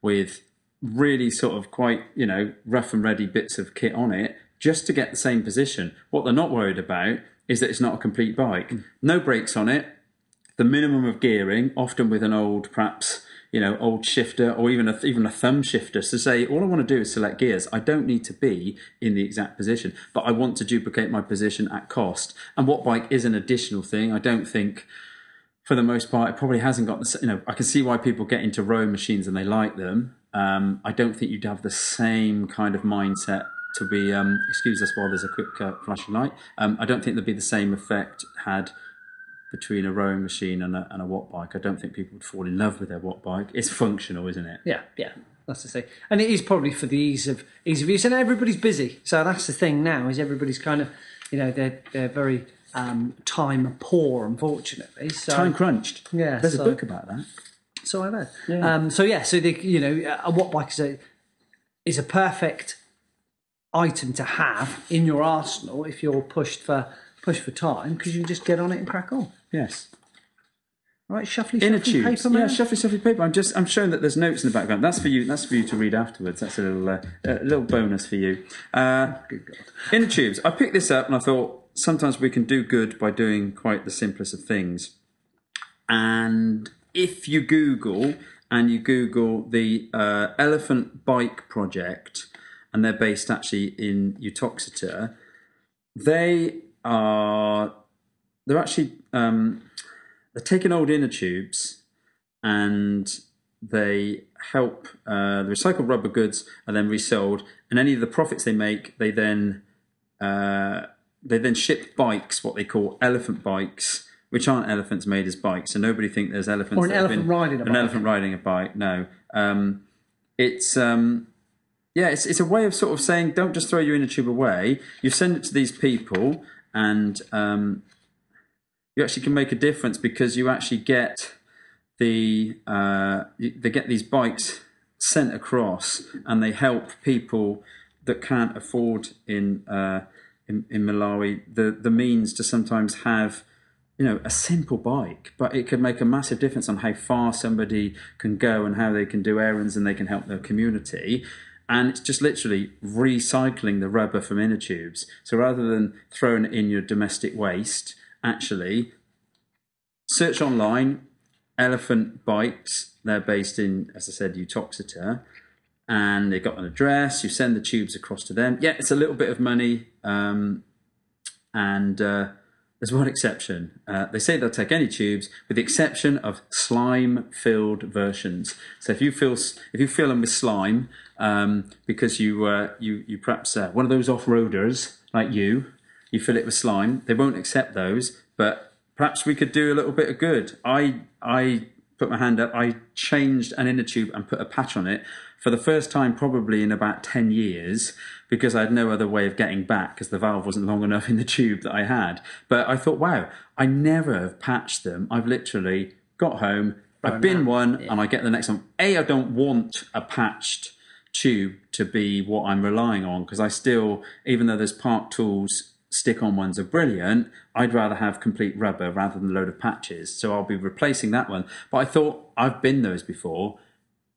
with really sort of quite, you know, rough and ready bits of kit on it just to get the same position. What they're not worried about is that it's not a complete bike. No brakes on it, the minimum of gearing, often with an old, perhaps, you know, old shifter or even a, even a thumb shifter to say, all I want to do is select gears. I don't need to be in the exact position, but I want to duplicate my position at cost. And watt bike is an additional thing? I don't think, for the most part, it probably hasn't got the, you know, I can see why people get into rowing machines and they like them. Um, I don't think you'd have the same kind of mindset to be, um, excuse us while there's a quick uh, flashing light. Um, I don't think there'd be the same effect had between a rowing machine and a, and a watt bike. I don't think people would fall in love with their watt bike. It's functional, isn't it? Yeah, yeah, that's the thing. And it is probably for the ease of ease of use. And everybody's busy, so that's the thing now. Is everybody's kind of you know they're they're very um, time poor, unfortunately. So Time crunched. Yeah, There's so- a book about that. So I know. Um, so yeah, so the you know a watt bike is a is a perfect item to have in your arsenal if you're pushed for pushed for time because you can just get on it and crack on. Yes. Right, shuffly, Inner shuffly tubes. paper man. Yeah, shuffly, shuffly paper. I'm just I'm showing that there's notes in the background. That's for you. That's for you to read afterwards. That's a little uh, a little bonus for you. Uh, Good God. inner tubes. I picked this up and I thought sometimes we can do good by doing quite the simplest of things. And if you Google and you Google the uh, Elephant Bike Project, and they're based actually in Uttoxeter, they are they're actually um, they're taking old inner tubes and they help uh, the recycled rubber goods are then resold, and any of the profits they make, they then uh, they then ship bikes, what they call elephant bikes, which aren't elephants made as bikes. So nobody think there's elephants. Or an elephant been- riding a an bike. elephant riding a bike. No, um, it's um, yeah, it's it's a way of sort of saying don't just throw your inner tube away. You send it to these people, and um, you actually can make a difference because you actually get the uh, they get these bikes sent across, and they help people that can't afford in uh, in, in Malawi the the means to sometimes have you know a simple bike, but it can make a massive difference on how far somebody can go and how they can do errands and they can help their community. And it's just literally recycling the rubber from inner tubes. So rather than throwing it in your domestic waste, actually search online elephant bikes they're based in as i said uttoxeter and they've got an address you send the tubes across to them yeah it's a little bit of money um, and uh, there's one exception uh, they say they'll take any tubes with the exception of slime filled versions so if you fill if you fill them with slime um, because you uh, you you perhaps uh, one of those off-roaders like you you fill it with slime they won't accept those but perhaps we could do a little bit of good. I I put my hand up. I changed an inner tube and put a patch on it for the first time probably in about ten years because I had no other way of getting back because the valve wasn't long enough in the tube that I had. But I thought, wow, I never have patched them. I've literally got home. I've been one, and I get the next one. A, I don't want a patched tube to be what I'm relying on because I still, even though there's Park Tools stick on ones are brilliant, I'd rather have complete rubber rather than a load of patches. So I'll be replacing that one. But I thought I've been those before.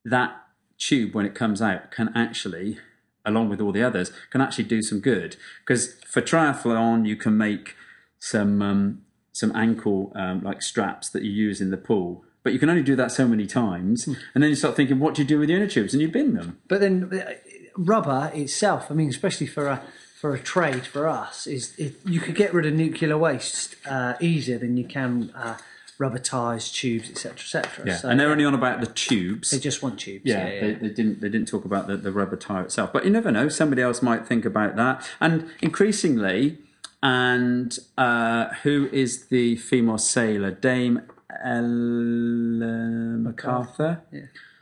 That tube, when it comes out, can actually, along with all the others, can actually do some good. Because for triathlon, you can make some um, some ankle um, like straps that you use in the pool. But you can only do that so many times, and then you start thinking, what do you do with your inner tubes? And you bin them. But then uh, rubber itself, I mean, especially for a for a trade for us, is it, you could get rid of nuclear waste uh, easier than you can uh, rubber tires, tubes, etc., etc. Yeah, So and they're only on about the tubes. they just want tubes. yeah, Yeah, yeah. They, they didn't they didn't talk about the, the rubber tire itself. But you never know. Somebody else might think about that. And increasingly, and uh, who is the female sailor? Dame Ellen MacArthur. Yeah.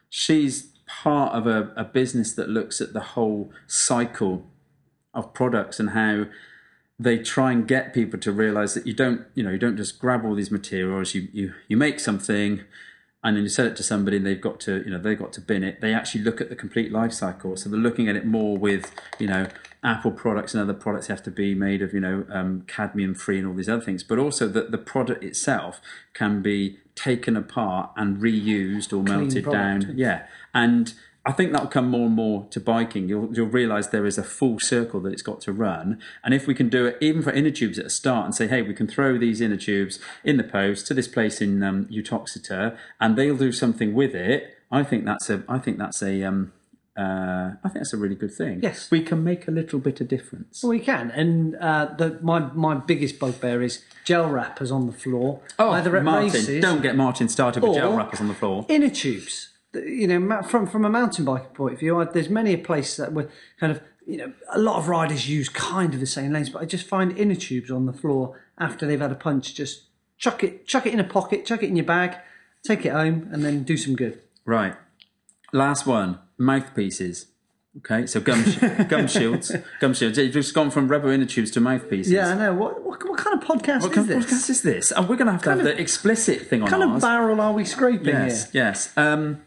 She's part of a, a business that looks at the whole cycle of products and how they try and get people to realize that you don't you know you don't just grab all these materials you you, you make something and then you sell it to somebody and they've got to you know they've got to bin it. They actually look at the complete life cycle. So they're looking at it more with you know apple products and other products have to be made of you know um, cadmium free and all these other things. But also that the product itself can be taken apart and reused or melted product. down yeah. And I think that'll come more and more to biking. You'll, you'll realise there is a full circle that it's got to run. And if we can do it, even for inner tubes at a start, and say, hey, we can throw these inner tubes in the post to this place in um, Uttoxeter, and they'll do something with it. I think that's a. I think that's a. Um, uh, I think that's a really good thing. Yes. we can make a little bit of difference. Well, we can, and uh, the, my my biggest bugbear is gel wrappers on the floor. either at Oh, Martin, races don't get Martin started with gel wrappers on the floor. inner tubes. You know, from from a mountain biking point of view, I, there's many a place that were kind of you know a lot of riders use kind of the same lanes, but I just find inner tubes on the floor after they've had a punch. Just chuck it, chuck it in a pocket, chuck it in your bag, take it home, and then do some good. Right. Last one mouthpieces. Okay, so gum gum shields, gum shields. You've just gone from rubber inner tubes to mouthpieces. Yeah, I know. What, what, what kind of podcast What is kind this? of podcast is this? And we're going to have to have the explicit thing on What kind of barrel are we scraping yes, here? yes. Um,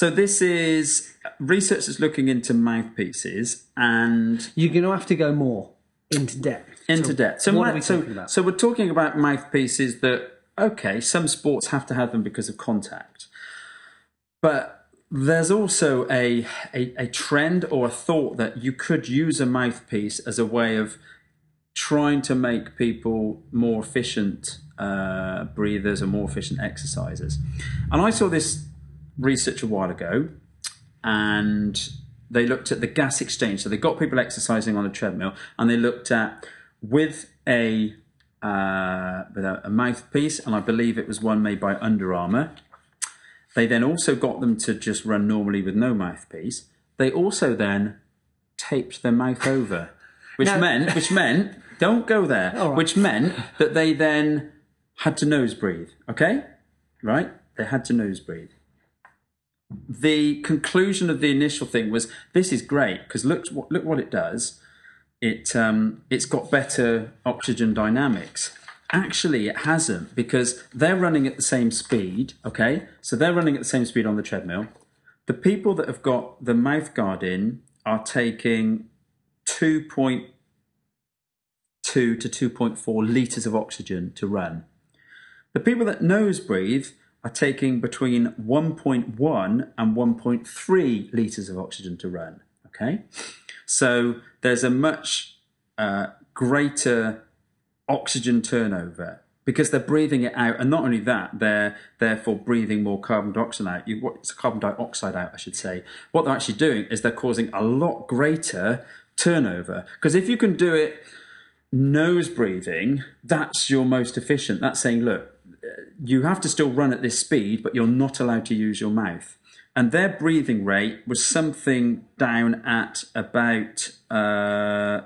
so this is research that's looking into mouthpieces and You're going to have to go more into depth. into So depth. So, what are we so, talking about? so we're talking about mouthpieces that okay, some sports have to have them because of contact, but there's also a, a a trend or a thought that you could use a mouthpiece as a way of trying to make people more efficient uh, breathers and more efficient exercisers. And I saw this research a while ago, and they looked at the gas exchange. So they got people exercising on a treadmill, and they looked at with a uh, with a, a mouthpiece, and I believe it was one made by Under Armour. They then also got them to just run normally with no mouthpiece. They also then taped their mouth over, which meant which meant don't go there. right. Which meant that they then had to nose breathe. Okay, right? They had to nose breathe. The conclusion of the initial thing was this is great because look what look what it does. It um, it's got better oxygen dynamics. Actually, it hasn't because they're running at the same speed. Okay, so they're running at the same speed on the treadmill. The people that have got the mouth guard in are taking two point two to two point four liters of oxygen to run. The people that nose breathe are taking between 1.1 and 1.3 litres of oxygen to run. Okay? So there's a much uh, greater oxygen turnover because they're breathing it out. And not only that, they're therefore breathing more carbon dioxide out. You, what, carbon dioxide out, I should say. What they're actually doing is they're causing a lot greater turnover. Because if you can do it nose breathing, that's your most efficient. That's saying, look, you have to still run at this speed, but you're not allowed to use your mouth. And their breathing rate was something down at about, uh,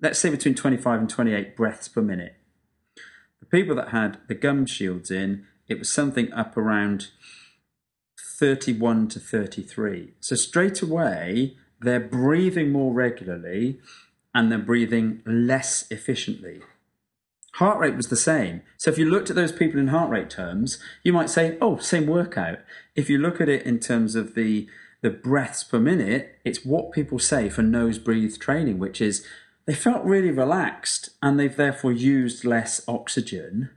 let's say, between 25 and 28 breaths per minute. The people that had the gum shields in, it was something up around 31 to 33. So straight away, they're breathing more regularly and they're breathing less efficiently. Heart rate was the same. So if you looked at those people in heart rate terms, you might say, oh, same workout. If you look at it in terms of the, the breaths per minute, it's what people say for nose breathe training, which is they felt really relaxed and they've therefore used less oxygen.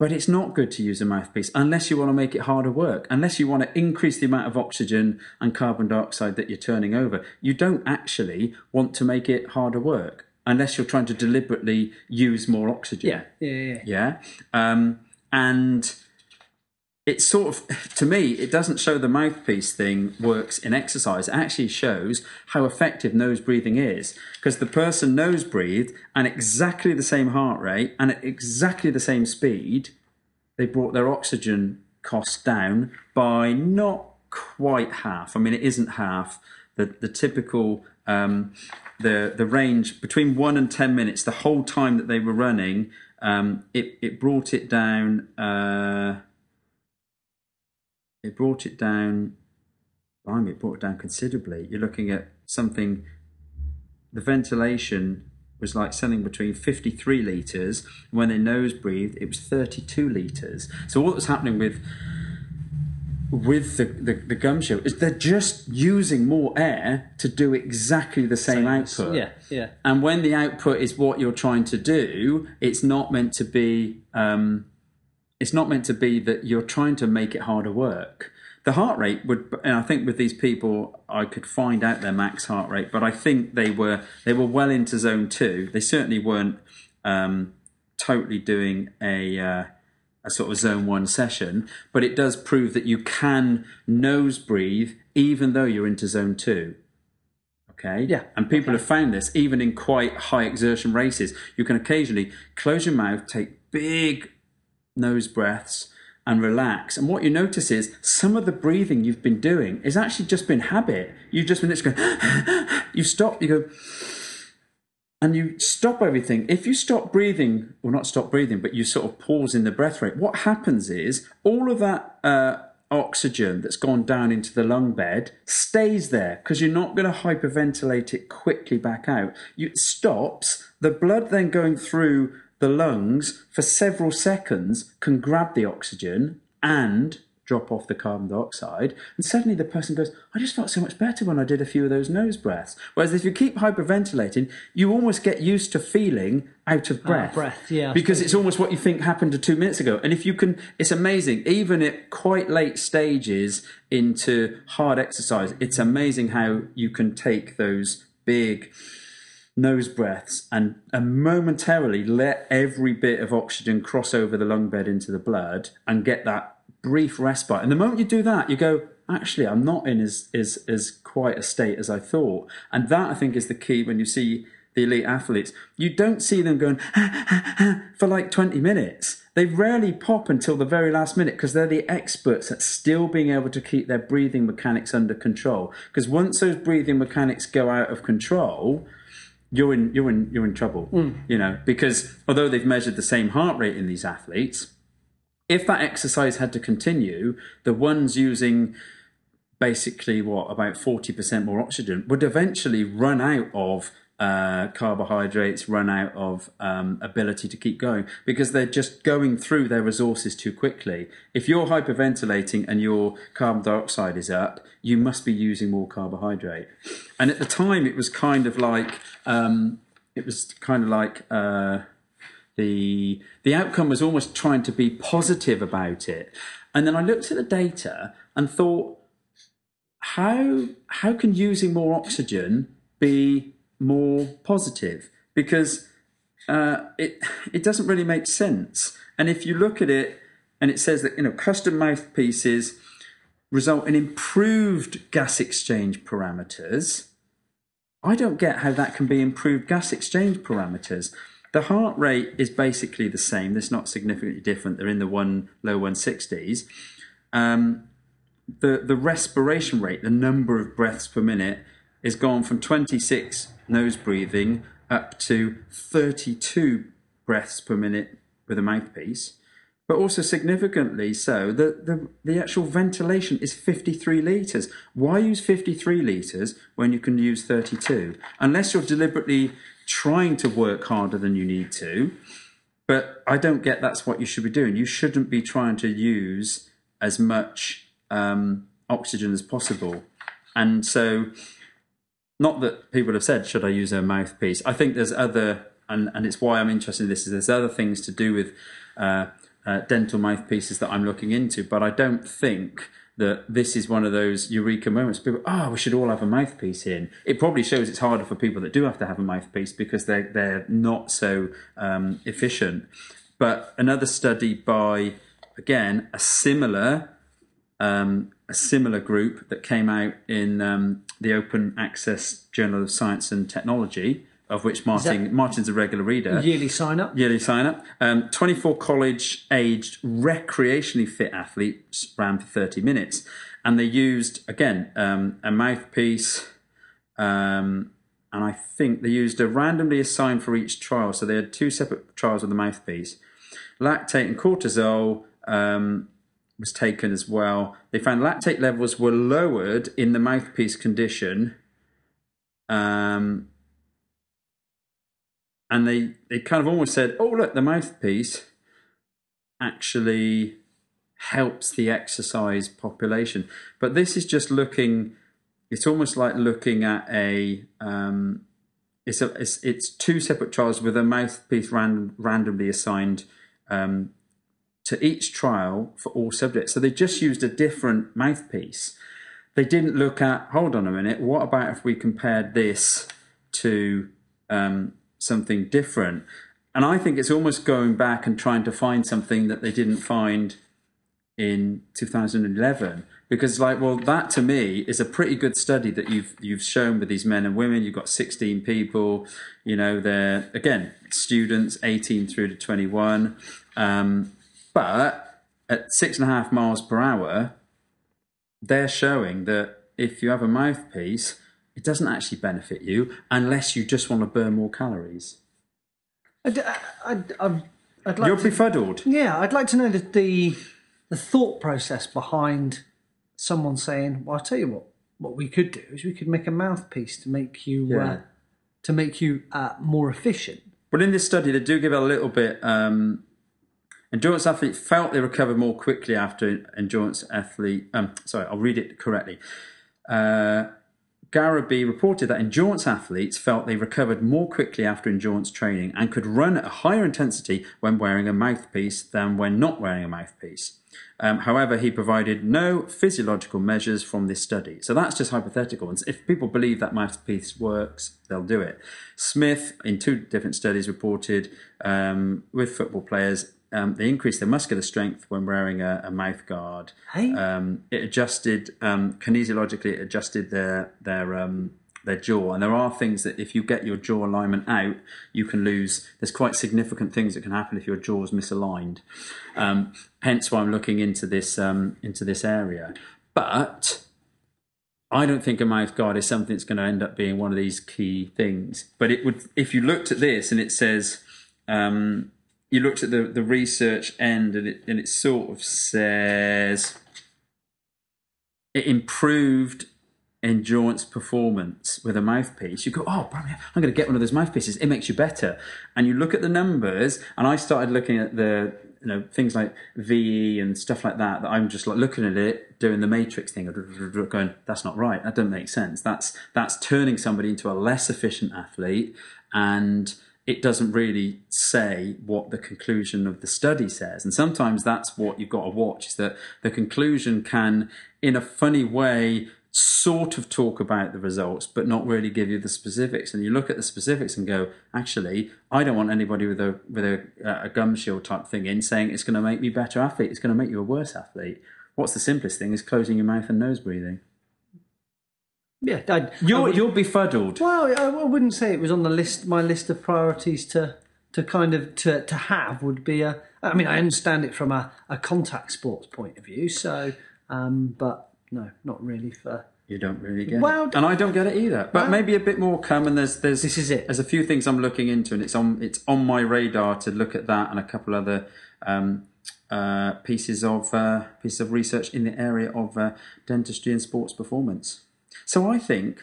But it's not good to use a mouthpiece unless you want to make it harder work, unless you want to increase the amount of oxygen and carbon dioxide that you're turning over. You don't actually want to make it harder work unless you're trying to deliberately use more oxygen. Yeah, yeah, yeah. Yeah. Um, and it's sort of, to me, it doesn't show the mouthpiece thing works in exercise. It actually shows how effective nose breathing is because the person nose breathed and exactly the same heart rate and at exactly the same speed, they brought their oxygen cost down by not quite half. I mean, it isn't half. The, the typical um, the the range between one and ten minutes, the whole time that they were running, um, it it brought it down. Uh, it brought it down. Blimey, it brought it down considerably. You're looking at something. The ventilation was like something between 53 litres. When they nose breathed, it was 32 litres. So what was happening with with the, the, the gum shield is they're just using more air to do exactly the same, output. Yeah, yeah. And when the output is what you're trying to do, it's not meant to be. Um, it's not meant to be that you're trying to make it harder work. The heart rate would, and I think with these people, I could find out their max heart rate, but I think they were they were well into zone two. They certainly weren't um, totally doing a. Uh, a sort of zone one session, but it does prove that you can nose breathe even though you're into zone two. Okay. Yeah. And people have found this even in quite high exertion races. You can occasionally close your mouth, take big nose breaths, and relax. And what you notice is some of the breathing you've been doing is actually just been habit. You've just been just going, you stop, you go, and you stop everything. If you stop breathing, or not stop breathing, but you sort of pause in the breath rate, what happens is all of that uh, oxygen that's gone down into the lung bed stays there because you're not going to hyperventilate it quickly back out. You, it stops. The blood then going through the lungs for several seconds can grab the oxygen and drop off the carbon dioxide, and suddenly the person goes, I just felt so much better when I did a few of those nose breaths. Whereas if you keep hyperventilating, you almost get used to feeling out of breath. breath, yeah, Because it's almost what you think happened to two minutes ago. And if you can, it's amazing, even at quite late stages into hard exercise, it's amazing how you can take those big nose breaths and, and momentarily let every bit of oxygen cross over the lung bed into the blood and get that brief respite. And the moment you do that, you go, actually, I'm not in as, as, as quite a state as I thought. And that, I think, is the key when you see the elite athletes. You don't see them going for like 20 minutes. They rarely pop until the very last minute because they're the experts at still being able to keep their breathing mechanics under control. Because once those breathing mechanics go out of control, you're in you're in you're in trouble. Hmm. You know, because although they've measured the same heart rate in these athletes, if that exercise had to continue, the ones using basically what about 40% more oxygen would eventually run out of uh, carbohydrates, run out of um, ability to keep going because they're just going through their resources too quickly. If you're hyperventilating and your carbon dioxide is up, you must be using more carbohydrate. And at the time, it was kind of like um, it was kind of like. Uh, the the outcome was almost trying to be positive about it. And then i looked at the data and thought how how can using more oxygen be more positive? Because uh, it it doesn't really make sense. And if you look at it and it says that you know custom mouthpieces result in improved gas exchange parameters I don't get how that can be improved gas exchange parameters. The heart rate is basically the same. It's not significantly different. They're in the one low 160s. Um, the the respiration rate, the number of breaths per minute, is gone from 26 nose breathing up to 32 breaths per minute with a mouthpiece. But also significantly so, the, the, the actual ventilation is 53 litres. Why use 53 litres when you can use 32? Unless you're deliberately trying to work harder than you need to. But I don't get that's what you should be doing. You shouldn't be trying to use as much um, oxygen as possible. And so, not that people have said, should I use a mouthpiece? I think there's other, and, and it's why I'm interested in this, is there's other things to do with uh, uh, dental mouthpieces that I'm looking into, but I don't think that this is one of those eureka moments. People, oh, we should all have a mouthpiece in. It probably shows it's harder for people that do have to have a mouthpiece because they're they're not so um, efficient. But another study by again a similar um, a similar group that came out in um, the Open Access Journal of Science and Technology, of which Martin Martin's a regular reader Yearly sign up. yearly sign up. Um, 24 college aged recreationally fit athletes ran for 30 minutes. And they used, again, um, a mouthpiece. Um, and I think they used a randomly assigned for each trial. So they had two separate trials with the mouthpiece. Lactate and cortisol um, was taken as well. They found lactate levels were lowered in the mouthpiece condition. Um, and they, they kind of almost said, oh, look, the mouthpiece actually helps the exercise population. But this is just looking, it's almost like looking at a, um, it's, a it's, it's two separate trials with a mouthpiece ran, randomly assigned um, to each trial for all subjects. So they just used a different mouthpiece. They didn't look at, hold on a minute, what about if we compared this to um, something different. And I think it's almost going back and trying to find something that they didn't find in 2011 because like well that to me is a pretty good study that you've you've shown with these men and women. You've got 16 people you know they're again students 18 through to 21 um, but at six and a half miles per hour they're showing that if you have a mouthpiece it doesn't actually benefit you unless you just want to burn more calories. I'd, I'd, I'd, I'd like You're to, befuddled. yeah, I'd like to know the, the the thought process behind someone saying, "Well, I'll tell you what, what we could do is we could make a mouthpiece to make you uh, to make you uh, more efficient." Well, in this study, they do give a little bit. Um, endurance athlete felt they recovered more quickly after endurance athlete. Um, sorry, I'll read it correctly. Uh, Garaby reported that endurance athletes felt they recovered more quickly after endurance training and could run at a higher intensity when wearing a mouthpiece than when not wearing a mouthpiece. Um, however, he provided no physiological measures from this study. So that's just hypothetical. And if people believe that mouthpiece works, they'll do it. Smith, in two different studies, reported um, with football players, um, they increased their muscular strength when wearing a, a mouth guard. Hey? Um, it adjusted um, kinesiologically. It adjusted their their um, their jaw, and there are things that if you get your jaw alignment out, you can lose. There's quite significant things that can happen if your jaw is misaligned. Um, hence, why I'm looking into this um, into this area. But I don't think a mouth guard is something that's going to end up being one of these key things. But it would, if you looked at this and it says, um, you looked at the, the research end and it, and it sort of says it improved endurance performance with a mouthpiece. You go, oh, I'm going to get one of those mouthpieces. It makes you better. And you look at the numbers, and I started looking at the you know things like VE and stuff like that. That I'm just like looking at it, doing the matrix thing, going, that's not right. That doesn't make sense. That's that's turning somebody into a less efficient athlete and it doesn't really say what the conclusion of the study says. And sometimes that's what you've got to watch is that the conclusion can, in a funny way, sort of talk about the results, but not really give you the specifics. And you look at the specifics and go, actually, I don't want anybody with a with a, a gum shield type thing in saying it's going to make me better athlete. It's going to make you a worse athlete. What's the simplest thing is closing your mouth and nose breathing. Yeah, I, I You're would- you're befuddled. Well, I, I wouldn't say it was on the list. My list of priorities to to kind of to, to have would be a. I mean, I understand it from a, a contact sports point of view. So, um, but no, not really for. You don't really get Well, it, and I don't get it either. But well- maybe a bit more come, and there's there's This is it. There's a few things I'm looking into, and it's on it's on my radar to look at that and a couple other um, uh, pieces of uh, pieces of research in the area of uh, dentistry and sports performance. So I think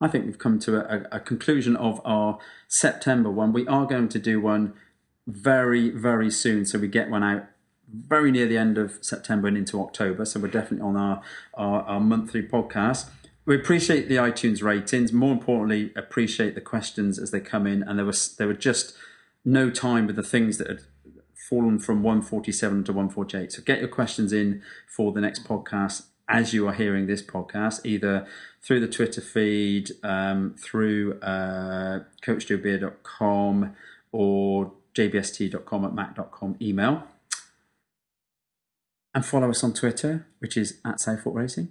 I think we've come to a, a conclusion of our September one. We are going to do one very very soon, so we get one out very near the end of September and into October. So we're definitely on our, our, our monthly podcast. We appreciate the iTunes ratings. More importantly, appreciate the questions as they come in. And there was there were just no time with the things that had fallen from 147 to 148. So get your questions in for the next podcast as you are hearing this podcast, either through the Twitter feed, um, through uh, coachjoebeer.com or jbst.com at mac.com email. And follow us on Twitter, which is at Southfork Racing,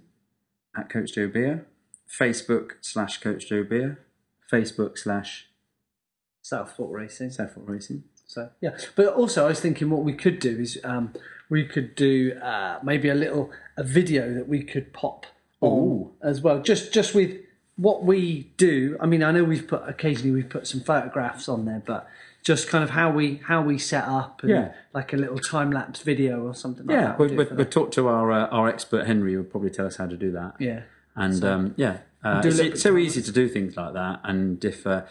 at Coach Joe Beer, Facebook slash Coach Joe Beer, Facebook slash Southfork Racing. Southfork Racing. So yeah, but also I was thinking what we could do is um, we could do uh, maybe a little a video that we could pop on Ooh. as well, just just with what we do. I mean, I know we've put occasionally we've put some photographs on there, but just kind of how we how we set up, and Yeah. like a little time lapse video or something like Yeah, that. we'll, do we'll, for we'll that. talk to our uh, our expert Henry. Will probably tell us how to do that. yeah. And um, yeah, uh, do a it's, little it's so easy to do things like that. And if uh,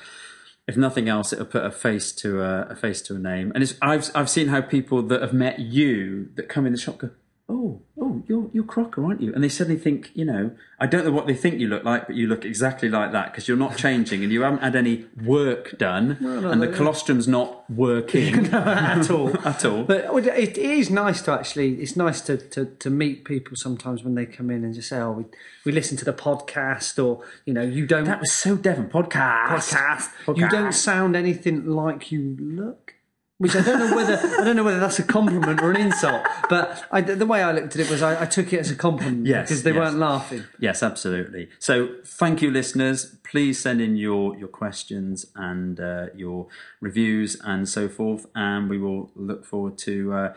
if nothing else, it'll put a face to a, a face to a name. And it's, I've I've seen how people that have met you that come in the shop go, oh oh you're you're Crocker, aren't you? And they suddenly think, you know, I don't know what they think you look like, but you look exactly like that because you're not changing and you haven't had any work done, no, and the no. colostrum's not working at all. at all. But it it is nice to actually, it's nice to, to, to meet people sometimes when they come in and just say, oh, we, we listen to the podcast or, you know, you don't. that was so Devon podcast. podcast. Podcast. You don't sound anything like you look. Which I don't know whether I don't know whether that's a compliment or an insult, but I, the way I looked at it was I, I took it as a compliment Yes, because they yes. weren't laughing. Yes, absolutely. So, thank you, listeners. Please send in your your questions and uh, your reviews and so forth, and we will look forward to uh,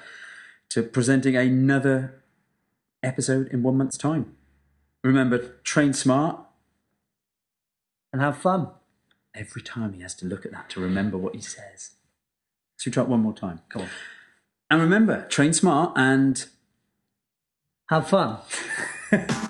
to presenting another episode in one month's time. Remember, train smart. And have fun. Every time he has to look at that to remember what he says. So try it one more time. Come on. And remember, train smart and have fun.